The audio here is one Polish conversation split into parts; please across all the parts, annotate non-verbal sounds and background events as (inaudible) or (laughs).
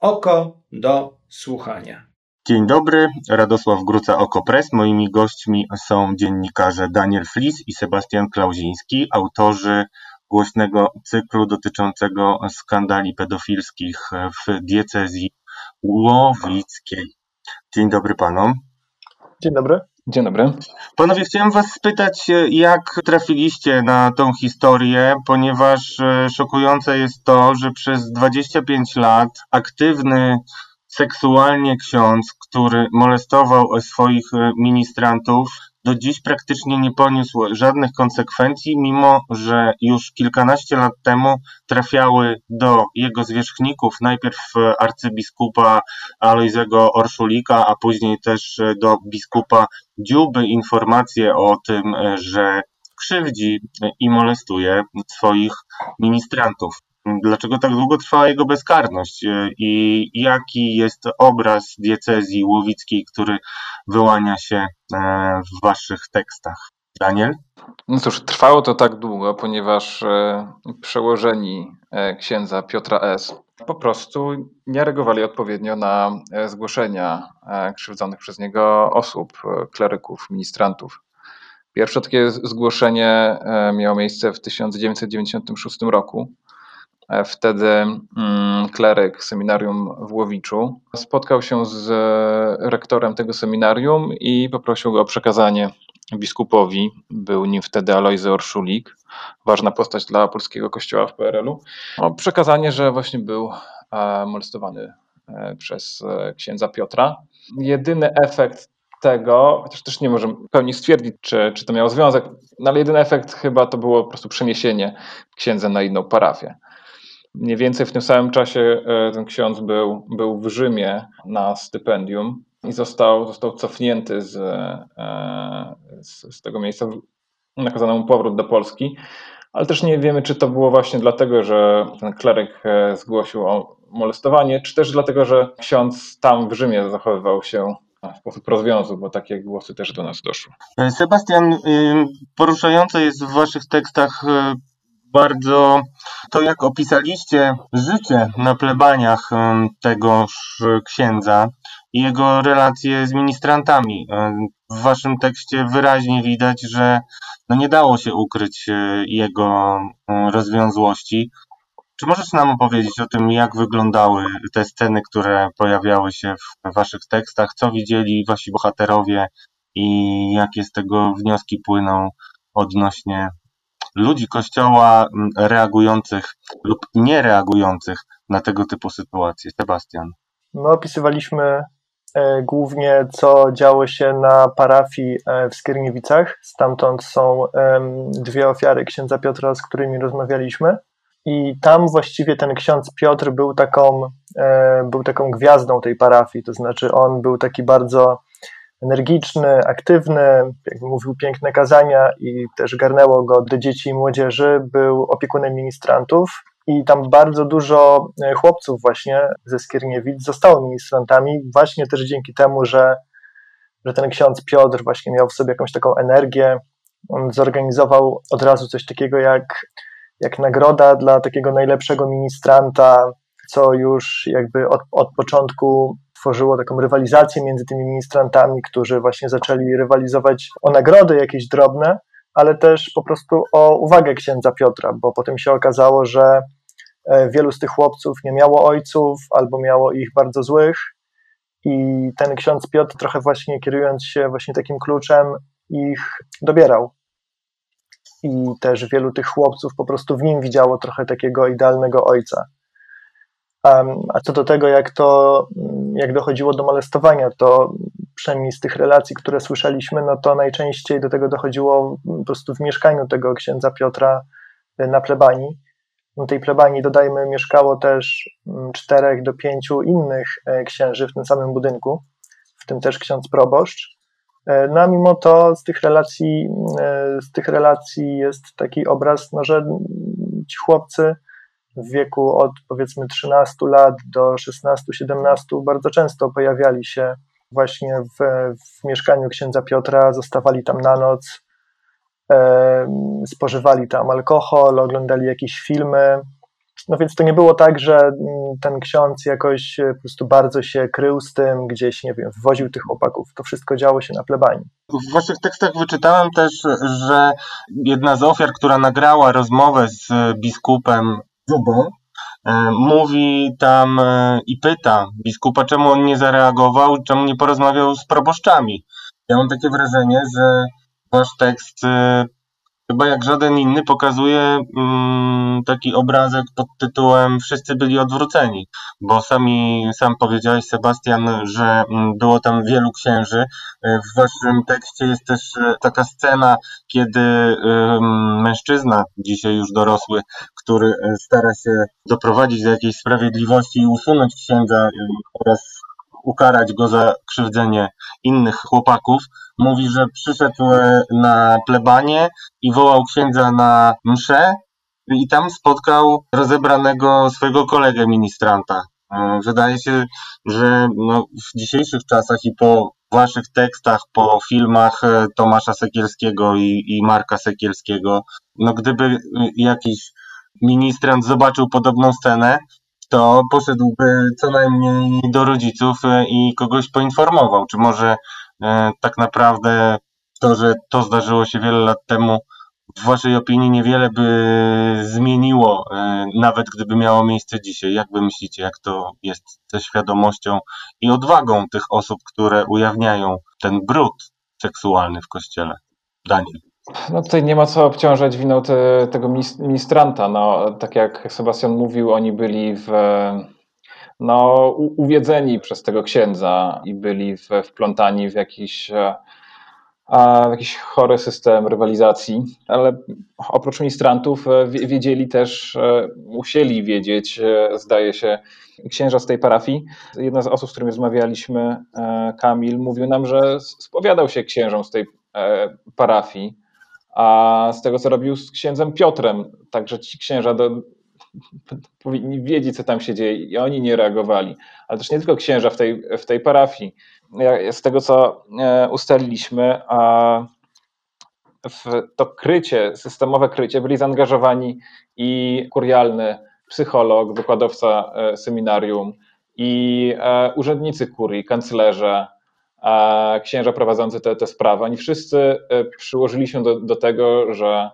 Oko do słuchania. Dzień dobry, Radosław Gruca Okopres. Moimi gośćmi są dziennikarze Daniel Flis i Sebastian Klauziński, autorzy głośnego cyklu dotyczącego skandali pedofilskich w diecezji łowickiej. Dzień dobry panom. Dzień dobry. Dzień dobry. Panowie, chciałem was spytać, jak trafiliście na tą historię, ponieważ e, szokujące jest to, że przez 25 lat aktywny seksualnie ksiądz, który molestował swoich e, ministrantów, do dziś praktycznie nie poniósł żadnych konsekwencji, mimo że już kilkanaście lat temu trafiały do jego zwierzchników najpierw arcybiskupa Alojzego Orszulika, a później też do biskupa Dziuby informacje o tym, że krzywdzi i molestuje swoich ministrantów. Dlaczego tak długo trwała jego bezkarność i jaki jest obraz diecezji łowickiej, który wyłania się e, w waszych tekstach? Daniel? No cóż, trwało to tak długo, ponieważ e, przełożeni e, księdza Piotra S. po prostu nie reagowali odpowiednio na zgłoszenia krzywdzonych przez niego osób, kleryków, ministrantów. Pierwsze takie zgłoszenie miało miejsce w 1996 roku E, wtedy mm, kleryk seminarium w Łowiczu spotkał się z rektorem tego seminarium i poprosił go o przekazanie biskupowi. Był nim wtedy Alojzy Orszulik, ważna postać dla polskiego kościoła w PRL-u. O przekazanie, że właśnie był e, molestowany e, przez księdza Piotra. Jedyny efekt tego, chociaż też nie możemy pełni stwierdzić, czy, czy to miało związek, no ale jedyny efekt chyba to było po prostu przeniesienie księdza na inną parafię. Mniej więcej w tym samym czasie e, ten ksiądz był, był w Rzymie na stypendium i został, został cofnięty z, e, z, z tego miejsca. Nakazano mu powrót do Polski, ale też nie wiemy, czy to było właśnie dlatego, że ten kleryk e, zgłosił o molestowanie, czy też dlatego, że ksiądz tam w Rzymie zachowywał się w sposób rozwiązły, bo takie głosy też do nas doszły. Sebastian, poruszające jest w Waszych tekstach bardzo to, jak opisaliście życie na plebaniach tegoż księdza i jego relacje z ministrantami. W waszym tekście wyraźnie widać, że no nie dało się ukryć e, jego rozwiązłości. Czy możesz nam opowiedzieć o tym, jak wyglądały te sceny, które pojawiały się w waszych tekstach, co widzieli wasi bohaterowie i jakie z tego wnioski płyną odnośnie ludzi Kościoła mm, reagujących lub nie reagujących na tego typu sytuacje. Sebastian. My opisywaliśmy e, głównie, co działo się na parafii e, w Skierniewicach. Stamtąd są dwie ofiary księdza Piotra, z którymi rozmawialiśmy. I tam właściwie ten ksiądz Piotr był taką, e, był taką gwiazdą tej parafii, to znaczy on był taki bardzo energiczny, aktywny, jak mówił piękne kazania i też garnęło go do dzieci i młodzieży, był opiekunem ministrantów i tam bardzo dużo e, chłopców właśnie ze Skierniewic zostało ministrantami właśnie też dzięki temu, że, że ten ksiądz Piotr właśnie miał w sobie jakąś taką energię. On zorganizował od razu coś takiego jak, jak nagroda dla takiego najlepszego ministranta, co już jakby od, od początku tworzyło taką rywalizację między tymi ministrantami, którzy właśnie zaczęli rywalizować o nagrody jakieś drobne, ale też po prostu o uwagę księdza Piotra, bo potem się okazało, że e, wielu z tych chłopców nie miało ojców albo miało ich bardzo złych i ten ksiądz Piotr trochę właśnie kierując się właśnie takim kluczem ich dobierał. I też wielu tych chłopców po prostu w nim widziało trochę takiego idealnego ojca. A co do tego, jak to, jak dochodziło do molestowania, to przynajmniej z tych relacji, które słyszeliśmy, no to najczęściej do tego dochodziło po prostu w mieszkaniu tego księdza Piotra e, na plebanii. Na tej plebanii, dodajmy, mieszkało też mm, czterech do pięciu innych e, księży w tym samym budynku, w tym też ksiądz proboszcz. E, no a mimo to z tych relacji, z tych relacji jest taki obraz, no, że ci chłopcy w wieku od powiedzmy 13 lat do 16-17 bardzo często pojawiali się właśnie w, w mieszkaniu księdza Piotra, zostawali tam na noc, e, spożywali tam alkohol, oglądali jakieś filmy, no więc to nie było tak, że mm, ten ksiądz jakoś e, po prostu bardzo się krył z tym, gdzieś, nie wiem, wwoził tych chłopaków. To wszystko działo się na plebanii. W waszych tekstach wyczytałem też, że jedna z ofiar, która nagrała rozmowę z biskupem E, mówi tam e, i pyta biskupa, czemu on nie zareagował, czemu nie porozmawiał z proboszczami. Ja mam takie wrażenie, że wasz tekst chyba jak żaden inny pokazuje mm, taki obrazek pod tytułem Wszyscy byli odwróceni, bo sami, sam powiedziałeś Sebastian, że mm, było tam wielu księży. W waszym tekście jest też e, taka scena, kiedy mężczyzna, dzisiaj już dorosły, który e, stara się doprowadzić do jakiejś sprawiedliwości i usunąć księdza oraz ukarać go za krzywdzenie innych chłopaków, mówi, że przyszedł e, na plebanie i wołał księdza na mszę i tam spotkał rozebranego swojego kolegę ministranta. E, wydaje się, że no, w dzisiejszych czasach i po waszych tekstach, po filmach e, Tomasza Sekielskiego i, i Marka Sekielskiego, no gdyby jakiś ministrant zobaczył podobną scenę, to poszedłby co najmniej do rodziców e, i kogoś poinformował. Czy może e, tak naprawdę to, że to zdarzyło się wiele lat temu, w Waszej opinii niewiele by zmieniło, e, nawet gdyby miało miejsce dzisiaj? Jak Wy myślicie, jak to jest ze świadomością i odwagą tych osób, które ujawniają ten brud seksualny w kościele? Daniel. No tutaj nie ma co obciążać winą te, tego ministranta. No, tak jak Sebastian mówił, oni byli w, no, uwiedzeni przez tego księdza i byli w, wplątani w jakiś, w jakiś chory system rywalizacji, ale oprócz ministrantów e, wiedzieli też, e, musieli wiedzieć, e, zdaje się, księża z tej parafii. Jedna z osób, z którymi rozmawialiśmy, Kamil, mówił nam, że spowiadał się księżom z tej parafii a z tego, co robił z księdzem Piotrem. Także ci księża do, (laughs) powinni wiedzieć, co tam się dzieje i oni nie reagowali. Ale też nie tylko księża w tej, w tej parafii. Z tego, co e, ustaliliśmy, w to krycie, systemowe krycie byli zaangażowani i kurialny psycholog, wykładowca e, seminarium i e, urzędnicy kurii, kanclerze, księża prowadzący te, te sprawy, oni wszyscy e, przyłożyli się do, do tego, że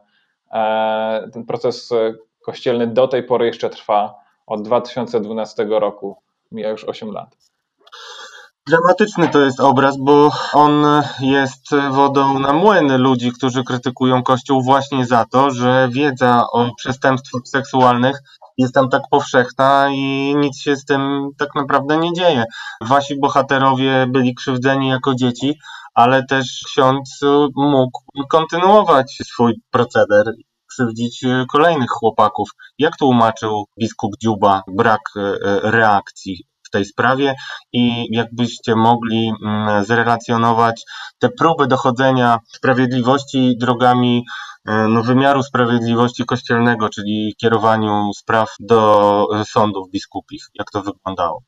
e, ten proces kościelny do tej pory jeszcze trwa. Od 2012 roku mija już 8 lat. Dramatyczny to jest obraz, bo on jest wodą na młyn ludzi, którzy krytykują Kościół właśnie za to, że wiedza o przestępstwach seksualnych jest tam tak powszechna i nic się z tym tak naprawdę nie dzieje. Wasi bohaterowie byli krzywdzeni jako dzieci, ale też ksiądz mógł kontynuować swój proceder krzywdzić kolejnych chłopaków. Jak tłumaczył biskup Dziuba brak e, reakcji w tej sprawie i jakbyście mogli mm, zrelacjonować te próby dochodzenia sprawiedliwości drogami e, no, wymiaru sprawiedliwości kościelnego, czyli kierowaniu spraw do sądów biskupich. Jak to wyglądało?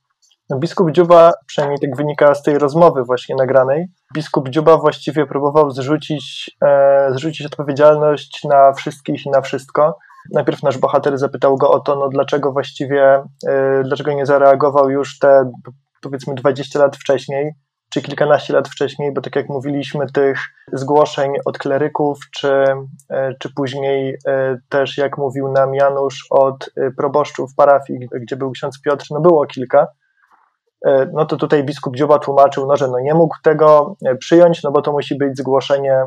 No, biskup Dziuba, przynajmniej tak wynika z tej rozmowy właśnie nagranej, biskup Dziuba właściwie próbował zrzucić, e, zrzucić odpowiedzialność na wszystkich i na wszystko najpierw nasz bohater zapytał go o to, no dlaczego właściwie, y, dlaczego nie zareagował już te powiedzmy 20 lat wcześniej, czy kilkanaście lat wcześniej, bo tak jak mówiliśmy, tych zgłoszeń od kleryków, czy, y, czy później y, też, jak mówił nam Janusz, od proboszczów parafii, gdzie był ksiądz Piotr, no było kilka. No to tutaj biskup Dziuba tłumaczył, no, że no nie mógł tego przyjąć, no bo to musi być zgłoszenie,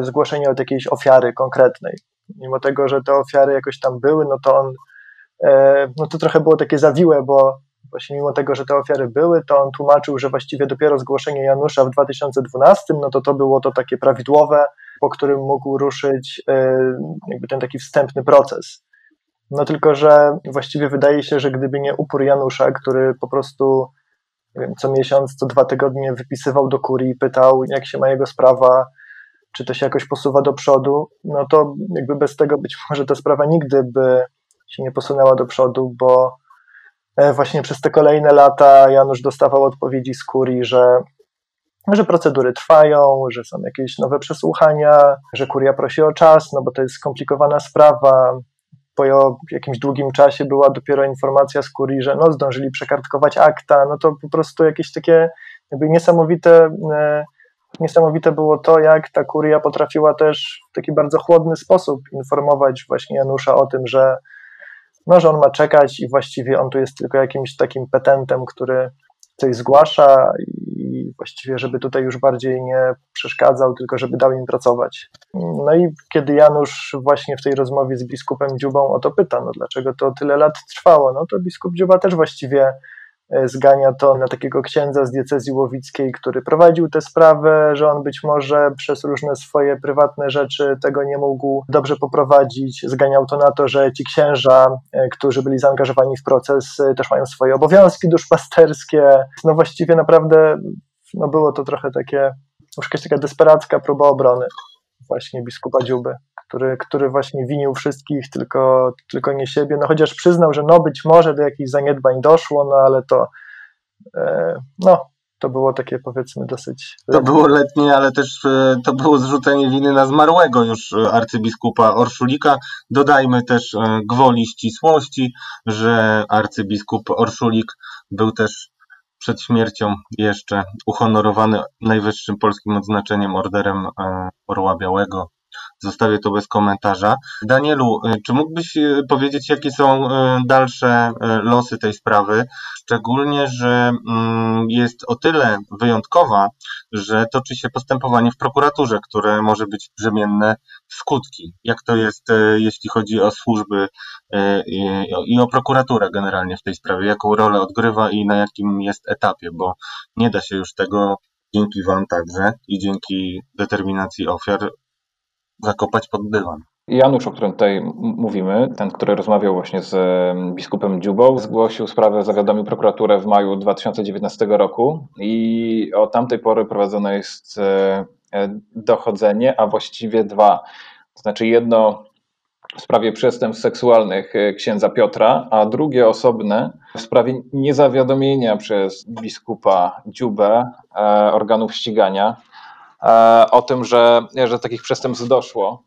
zgłoszenie od jakiejś ofiary konkretnej mimo tego, że te ofiary jakoś tam były, no to on, e, no to trochę było takie zawiłe, bo właśnie mimo tego, że te ofiary były, to on tłumaczył, że właściwie dopiero zgłoszenie Janusza w 2012, no to to było to takie prawidłowe, po którym mógł ruszyć e, jakby ten taki wstępny proces. No tylko, że właściwie wydaje się, że gdyby nie upór Janusza, który po prostu wiem, co miesiąc, co dwa tygodnie wypisywał do kurii, pytał, jak się ma jego sprawa, czy to się jakoś posuwa do przodu, no to jakby bez tego być (laughs) może ta sprawa nigdy by się nie posunęła do przodu, bo e, właśnie przez te kolejne lata Janusz dostawał odpowiedzi z kurii, że, że procedury trwają, że są jakieś nowe przesłuchania, że kuria prosi o czas, no bo to jest skomplikowana sprawa. po jakimś długim czasie była dopiero informacja z kurii, że no zdążyli przekartkować akta, no to po prostu jakieś takie jakby niesamowite, e, niesamowite było to, jak ta kuria potrafiła też w taki bardzo chłodny sposób informować właśnie Janusza o tym, że no, że on ma czekać i właściwie on tu jest tylko jakimś takim petentem, który coś zgłasza i właściwie, żeby tutaj już bardziej nie przeszkadzał, tylko żeby dał im pracować. No i kiedy Janusz właśnie w tej rozmowie z biskupem Dziubą o to pyta, no dlaczego to tyle lat trwało, no to biskup Dziuba też właściwie zgania to na takiego księdza z diecezji łowickiej, który prowadził tę sprawę, że on być może przez różne swoje prywatne rzeczy tego nie mógł dobrze poprowadzić. Zganiał to na to, że ci księża, e, którzy byli zaangażowani w proces, e, też mają swoje obowiązki duszpasterskie. No właściwie naprawdę no było to trochę takie, już jakaś taka desperacka próba obrony właśnie biskupa Dziuby który, który właśnie winił wszystkich, tylko, tylko nie siebie. No chociaż przyznał, że no być może do jakichś zaniedbań doszło, no ale to e, no, to było takie powiedzmy dosyć. To było letnie, ale też e, to było zrzucenie winy na zmarłego już arcybiskupa Orszulika. Dodajmy też e, gwoli ścisłości, że arcybiskup Orszulik był też przed śmiercią jeszcze uhonorowany najwyższym polskim odznaczeniem orderem e, Orła Białego Zostawię to bez komentarza. Danielu, y, czy mógłbyś y, powiedzieć, jakie są y, dalsze losy tej sprawy? Szczególnie, że mm, jest o tyle wyjątkowa, że toczy się postępowanie w prokuraturze, które może być brzemienne w skutki. Jak to jest, jeśli chodzi o służby i o prokuraturę generalnie w tej sprawie? Jaką rolę odgrywa i na jakim jest etapie? Bo nie da się już tego dzięki Wam także i dzięki determinacji ofiar zakopać pod dywan. Janusz, o którym tutaj mówimy, ten, który rozmawiał właśnie z biskupem Dziubą, zgłosił sprawę, zawiadomił prokuraturę w maju 2019 roku i od tamtej pory prowadzone jest e, e, dochodzenie, a właściwie dwa. To znaczy jedno w sprawie przestępstw seksualnych e, księdza Piotra, a drugie osobne w sprawie niezawiadomienia przez biskupa Dziubę organów ścigania o tym, że, że takich przestępstw doszło.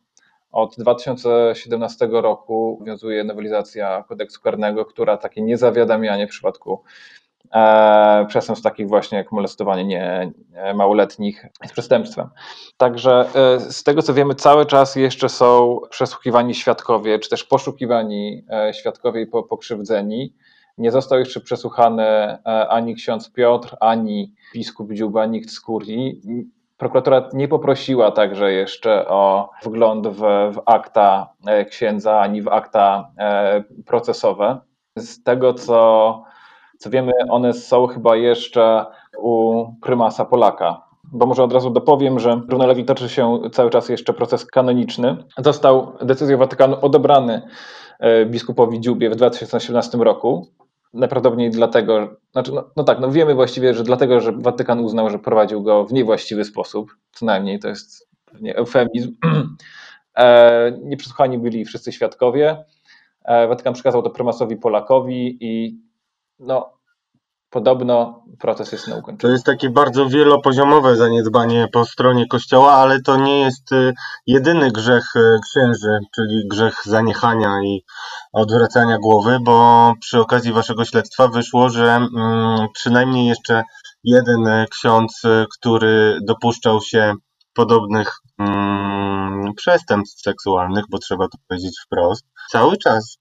Od 2017 roku obowiązuje nowelizacja kodeksu karnego, która takie niezawiadamianie w przypadku e, przestępstw takich właśnie jak molestowanie nie, małoletnich jest przestępstwem. Także e, z tego co wiemy, cały czas jeszcze są przesłuchiwani świadkowie, czy też poszukiwani e, świadkowie i pokrzywdzeni. Nie został jeszcze przesłuchany e, ani ksiądz Piotr, ani biskup Dziuba, nikt z kurii. Prokuratura nie poprosiła także jeszcze o wgląd w, w akta e, księdza ani w akta e, procesowe. Z tego, co, co wiemy, one są chyba jeszcze u prymasa Polaka. Bo może od razu dopowiem, że Brunellowi toczy się cały czas jeszcze proces kanoniczny. Został decyzją Watykanu odebrany e, biskupowi Dziubie w 2017 roku najprawdopodobniej dlatego, znaczy, no, no, tak, no wiemy właściwie, że dlatego, że Watykan uznał, że prowadził go w niewłaściwy sposób, co najmniej to jest pewnie eufemizm. (clears throat) E, nieprzesłuchani byli wszyscy świadkowie. E, Watykan przekazał to prymasowi Polakowi i no, podobno proces jest na ukończeniu. To jest takie bardzo wielopoziomowe zaniedbanie po stronie Kościoła, ale to nie jest y, jedyny grzech y, księży, czyli grzech zaniechania i odwracania głowy, bo przy okazji waszego śledztwa wyszło, że mm, przynajmniej jeszcze jeden y, ksiądz, który dopuszczał się podobnych mm, przestępstw seksualnych, bo trzeba to powiedzieć wprost, cały czas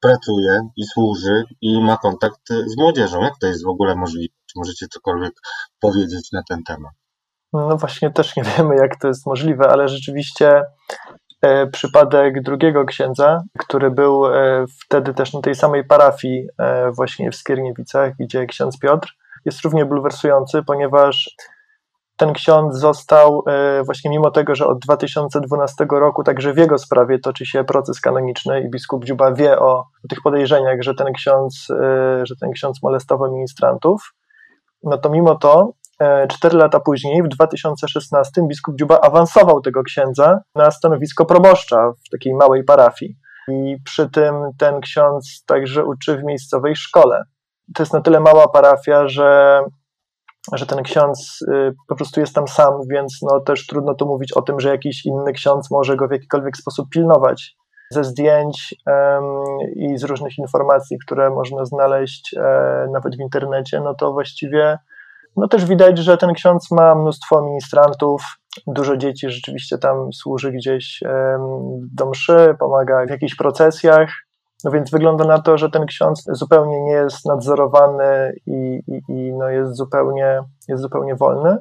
pracuje i służy i ma kontakt z młodzieżą. Jak to jest w ogóle możliwe? Czy możecie cokolwiek powiedzieć na ten temat? No właśnie też nie (laughs) wiemy, jak to jest możliwe, ale rzeczywiście e, przypadek drugiego księdza, który był e, wtedy też na tej samej parafii e, właśnie w Skierniewicach, gdzie ksiądz Piotr, jest równie bulwersujący, ponieważ ten ksiądz został e, właśnie mimo tego, że od 2012 roku także w jego sprawie toczy się proces kanoniczny i biskup Dziuba wie o, tych podejrzeniach, że ten ksiądz, e, że ten ksiądz molestował ministrantów, no to mimo to e, cztery lata później, w 2016, biskup Dziuba awansował tego księdza na stanowisko proboszcza w takiej małej parafii. I przy tym ten ksiądz także uczy w miejscowej szkole. To jest na tyle mała parafia, że że ten ksiądz y, po prostu jest tam sam, więc no też trudno tu mówić o tym, że jakiś inny ksiądz może go w jakikolwiek sposób pilnować. ze zdjęć i z różnych informacji, które można znaleźć e, nawet w internecie, no to właściwie no też widać, że ten ksiądz ma mnóstwo ministrantów, dużo dzieci rzeczywiście tam służy gdzieś do mszy, pomaga w jakichś procesjach. No więc wygląda na to, że ten ksiądz zupełnie nie jest nadzorowany i, i, i no jest, zupełnie, jest zupełnie wolny.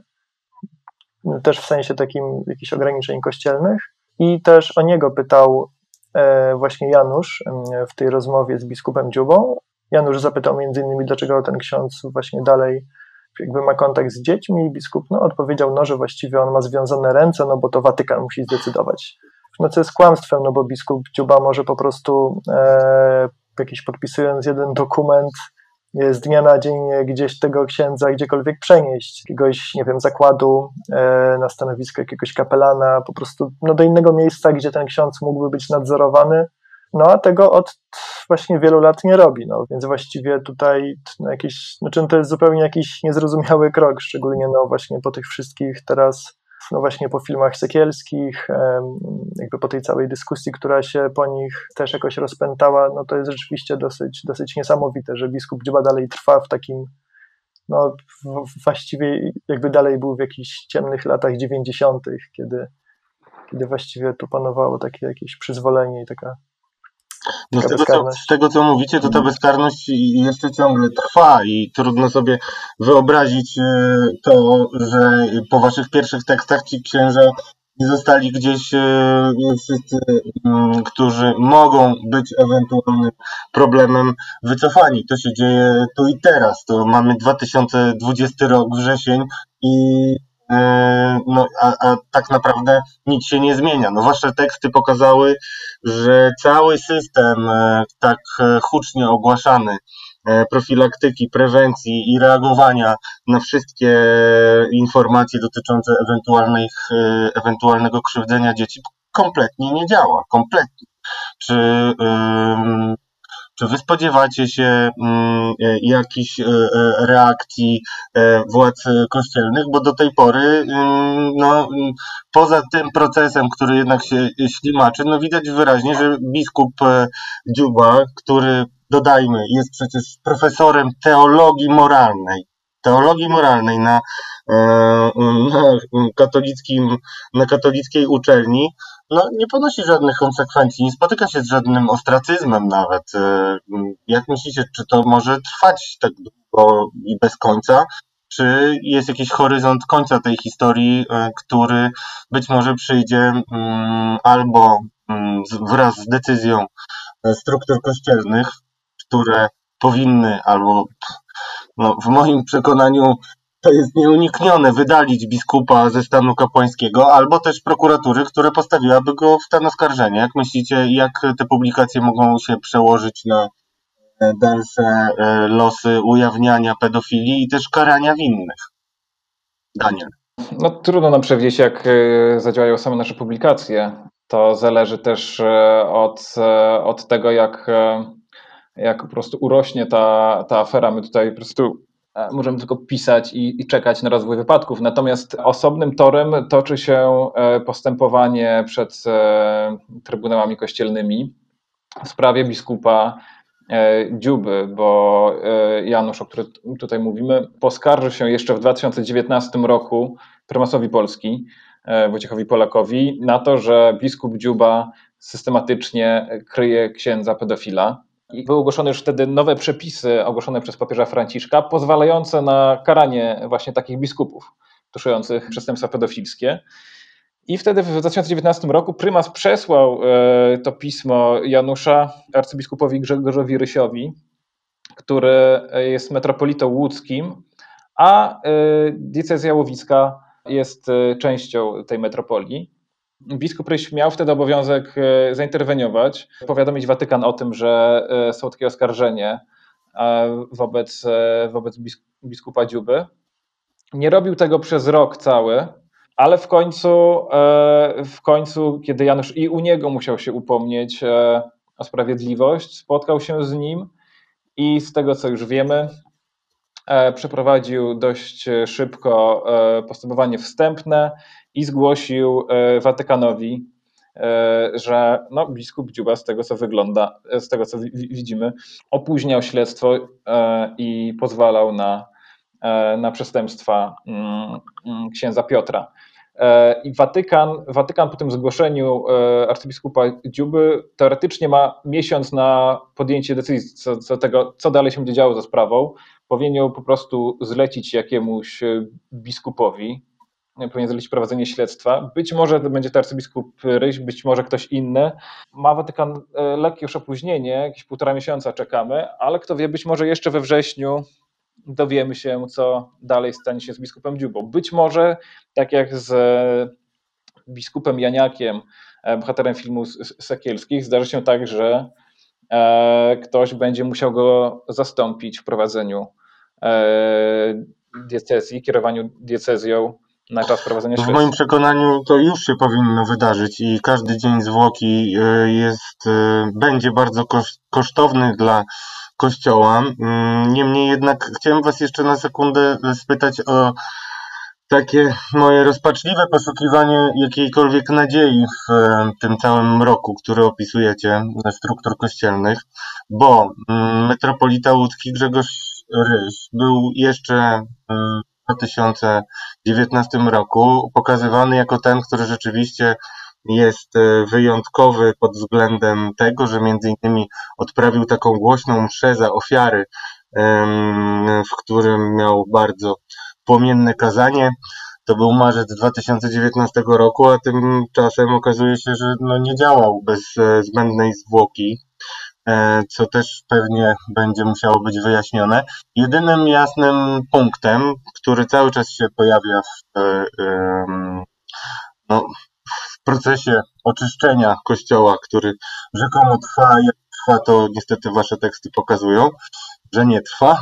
Też w sensie takim jakichś ograniczeń kościelnych. I też o niego pytał e, właśnie Janusz w tej rozmowie z biskupem Dziubą. Janusz zapytał między innymi, dlaczego ten ksiądz właśnie dalej jakby ma kontakt z dziećmi i biskup no, odpowiedział, no, że właściwie on ma związane ręce, no bo to Watykan musi zdecydować. No co jest kłamstwem, no bo biskup Dziuba może po prostu e, jakiś podpisując jeden dokument z dnia na dzień gdzieś tego księdza gdziekolwiek przenieść, jakiegoś, nie wiem, zakładu e, na stanowisko jakiegoś kapelana, po prostu no, do innego miejsca, gdzie ten ksiądz mógłby być nadzorowany, no a tego od właśnie wielu lat nie robi, no. Więc właściwie tutaj no, jakieś, znaczy to jest zupełnie jakiś niezrozumiały krok, szczególnie no właśnie po tych wszystkich teraz, no właśnie po filmach sekielskich, jakby po tej całej dyskusji, która się po nich też jakoś rozpętała, no to jest rzeczywiście dosyć, dosyć niesamowite, że biskup Dziuba dalej trwa w takim no właściwie jakby dalej był w jakichś ciemnych latach dziewięćdziesiątych, kiedy, kiedy właściwie tu panowało takie jakieś przyzwolenie i taka no z, tego, co, z tego, co mówicie, to ta mhm. bezkarność jeszcze ciągle trwa i trudno sobie wyobrazić e, to, że po waszych pierwszych tekstach ci księża nie zostali gdzieś e, wszyscy, mm, którzy mogą być ewentualnym problemem wycofani. To się dzieje tu i teraz. To mamy 2020 rok, wrzesień i no, a, a, tak naprawdę nic się nie zmienia. No, wasze teksty pokazały, że cały system e, tak e, hucznie ogłaszany profilaktyki, prewencji i reagowania na wszystkie informacje dotyczące ewentualnych, ewentualnego krzywdzenia dzieci kompletnie nie działa. Kompletnie. Czy czy wy spodziewacie się mm, e, jakichś e, e, reakcji władz kościelnych? Bo do tej pory, mm, no, mm, poza tym procesem, który jednak się ślimaczy, no widać wyraźnie, że biskup Dziuba, który dodajmy, jest przecież profesorem teologii moralnej, teologii moralnej na, na, katolickim, na katolickiej uczelni, no, nie ponosi żadnych konsekwencji, nie spotyka się z żadnym ostracyzmem nawet. E, jak myślicie, czy to może trwać tak długo i bez końca? Czy jest jakiś horyzont końca tej historii, e, który być może przyjdzie mm, albo mm, wraz z decyzją e, struktur kościelnych, które powinny albo no, w moim przekonaniu to jest nieuniknione wydalić biskupa ze stanu kapłańskiego, albo też prokuratury, które postawiłaby go w stan oskarżenia. Jak myślicie, jak te publikacje mogą się przełożyć na e, dalsze e, losy ujawniania pedofilii i też karania winnych? Daniel. No trudno nam przewidzieć, jak e, zadziałają same nasze publikacje. To zależy też od, od tego, jak, jak po prostu urośnie ta, ta afera. My tutaj po prostu E, możemy tylko pisać i, i, czekać na rozwój wypadków. Natomiast osobnym torem toczy się e, postępowanie przed e, trybunałami kościelnymi w sprawie biskupa Dziuby, bo Janusz, o którym tutaj mówimy, poskarżył się jeszcze w 2019 roku prymasowi Polski, Wojciechowi Polakowi, na to, że biskup Dziuba systematycznie kryje księdza pedofila. I były ogłoszone już wtedy nowe przepisy ogłoszone przez papieża Franciszka, pozwalające na karanie właśnie takich biskupów tuszujących przestępstwa pedofilskie. I wtedy w 2019 roku prymas przesłał e, to pismo Janusza arcybiskupowi Grzegorzowi Rysiowi, który jest metropolitą łódzkim, a e, diecezja łowicka jest e, częścią tej metropolii. Biskup Ryś miał wtedy obowiązek e, zainterweniować, powiadomić Watykan o tym, że e, są takie oskarżenie e, wobec, wobec biskupa Dziuby. Nie robił tego przez rok cały, ale w końcu, w końcu, kiedy Janusz i u niego musiał się upomnieć o sprawiedliwość, spotkał się z nim i z tego, co już wiemy, przeprowadził dość szybko postępowanie wstępne i zgłosił e, Watykanowi że no, biskup Dziuba z tego co wygląda, z tego co widzimy, opóźniał śledztwo i pozwalał na, na przestępstwa mm, mm, księdza Piotra. E, I Watykan, Watykan po tym zgłoszeniu e, arcybiskupa Dziuby teoretycznie ma miesiąc na podjęcie decyzji co, co, tego, co dalej się będzie działo ze sprawą. Powinien po prostu zlecić jakiemuś e, biskupowi, powinien zlecić prowadzenie śledztwa. Być może to będzie to arcybiskup Ryś, być może ktoś inny. Ma Watykan lekkie już opóźnienie, jakieś półtora miesiąca czekamy, ale kto wie, być może jeszcze we wrześniu dowiemy się, co dalej stanie się z biskupem Dziubą. Być może, tak jak z biskupem Janiakiem, e, bohaterem filmu Sekielskich, zdarzy się tak, że e, ktoś będzie musiał go zastąpić w prowadzeniu e, diecezji, kierowaniu diecezją na czas prowadzenia śledztwa. W moim przekonaniu to już się powinno wydarzyć i każdy dzień zwłoki jest, będzie bardzo kosztowny dla Kościoła. Mm, niemniej jednak chciałem Was jeszcze na sekundę spytać o takie moje rozpaczliwe poszukiwanie jakiejkolwiek nadziei w e, tym całym mroku, który opisujecie struktur kościelnych, bo mm, metropolita łódzki Grzegorz Ryś był jeszcze w 2019 roku pokazywany jako ten, który rzeczywiście jest e, wyjątkowy pod względem tego, że między innymi odprawił taką głośną mszę za ofiary, w którym miał bardzo płomienne kazanie. To był marzec 2019 roku, a tymczasem okazuje się, że no nie działał bez e, zbędnej zwłoki, co też pewnie będzie musiało być wyjaśnione. Jedynym jasnym punktem, który cały czas się pojawia w, no, procesie oczyszczenia kościoła, który rzekomo trwa, jak trwa, to niestety wasze teksty pokazują, że nie trwa, e,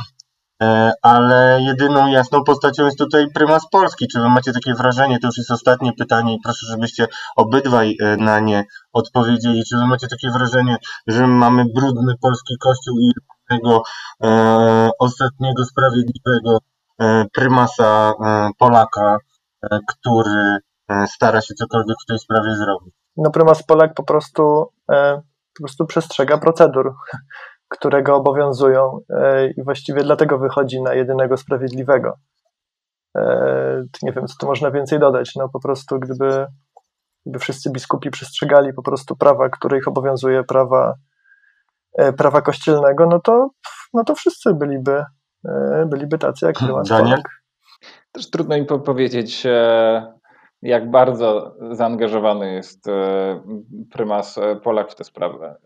ale jedyną jasną postacią jest tutaj prymas Polski. Czy wy macie takie wrażenie, to już jest ostatnie pytanie i proszę, żebyście obydwaj e, na nie odpowiedzieli, czy wy macie takie wrażenie, że mamy brudny polski kościół i tego e, ostatniego sprawiedliwego e, prymasa e, Polaka, e, który E, stara się cokolwiek w tej sprawie zrobić. No prymas Polak po prostu, e, po prostu przestrzega procedur, które go obowiązują e, i właściwie dlatego wychodzi na jedynego sprawiedliwego. Nie wiem, co tu można więcej dodać. No po prostu, gdyby, gdyby wszyscy biskupi przestrzegali po prostu prawa, które ich obowiązuje, prawa, prawa kościelnego, no to, no to wszyscy byliby, byliby tacy jak prymas Polak. Też trudno mi powiedzieć, jak bardzo zaangażowany jest e, prymas e, Polak w tę sprawę.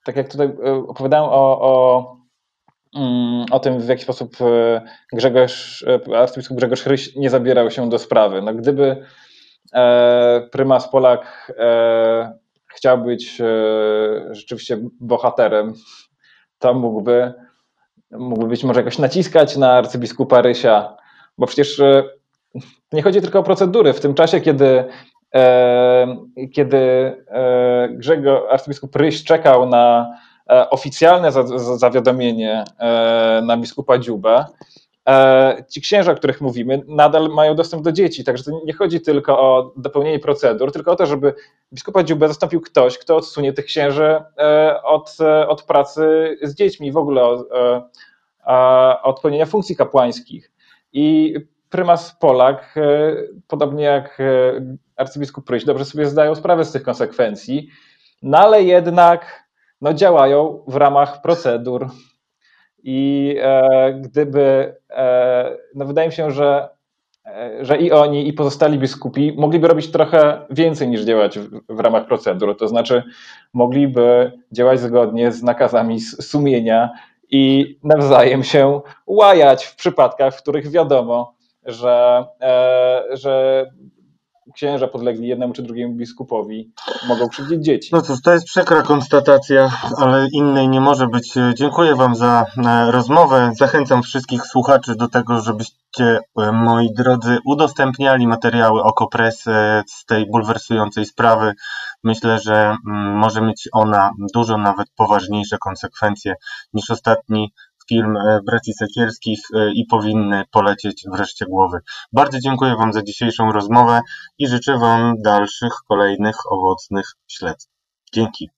E, tak jak tutaj opowiadałem o, o, mm, o tym, w jaki sposób Grzegorz, arcybiskup Grzegorz Chryś nie zabierał się do sprawy. No, gdyby prymas Polak chciał być rzeczywiście bohaterem, to mógłby, mógłby być może jakoś naciskać na arcybiskupa Rysia, bo przecież nie chodzi tylko o procedury. W tym czasie, kiedy, e, kiedy e, Grzegorz, arcybiskup Ryś czekał na e, oficjalne za, za, zawiadomienie e, na biskupa Dziubę, ci księża, o których mówimy, nadal mają dostęp do dzieci. Także to nie chodzi tylko o dopełnienie procedur, tylko o to, żeby biskupa Dziubę zastąpił ktoś, kto odsunie tych księży od, od pracy z dziećmi, w ogóle od, od pełnienia funkcji kapłańskich. I prymas Polak, podobnie jak arcybiskup Pryś, dobrze sobie zdają sprawę z tych konsekwencji, no ale jednak no, działają w ramach procedur. I e, gdyby, e, no wydaje mi się, że, e, że i oni, i pozostali biskupi mogliby robić trochę więcej niż działać w, w ramach procedur. To znaczy, mogliby działać zgodnie z nakazami sumienia i nawzajem się łajać w przypadkach, w których wiadomo, że, e, że księża podlegli jednemu czy drugiemu biskupowi mogą krzywdzić dzieci. No cóż, to jest przykra konstatacja, ale innej nie może być. Dziękuję Wam za e, rozmowę. Zachęcam wszystkich słuchaczy do tego, żebyście, e, moi drodzy, udostępniali materiały Okopres z tej bulwersującej sprawy. Myślę, że mm, może mieć ona dużo nawet poważniejsze konsekwencje niż ostatni film e, braci Sekielskich e, i powinny polecieć wreszcie głowy. Bardzo dziękuję Wam za dzisiejszą rozmowę i życzę Wam dalszych, kolejnych, owocnych śledztw. Dzięki.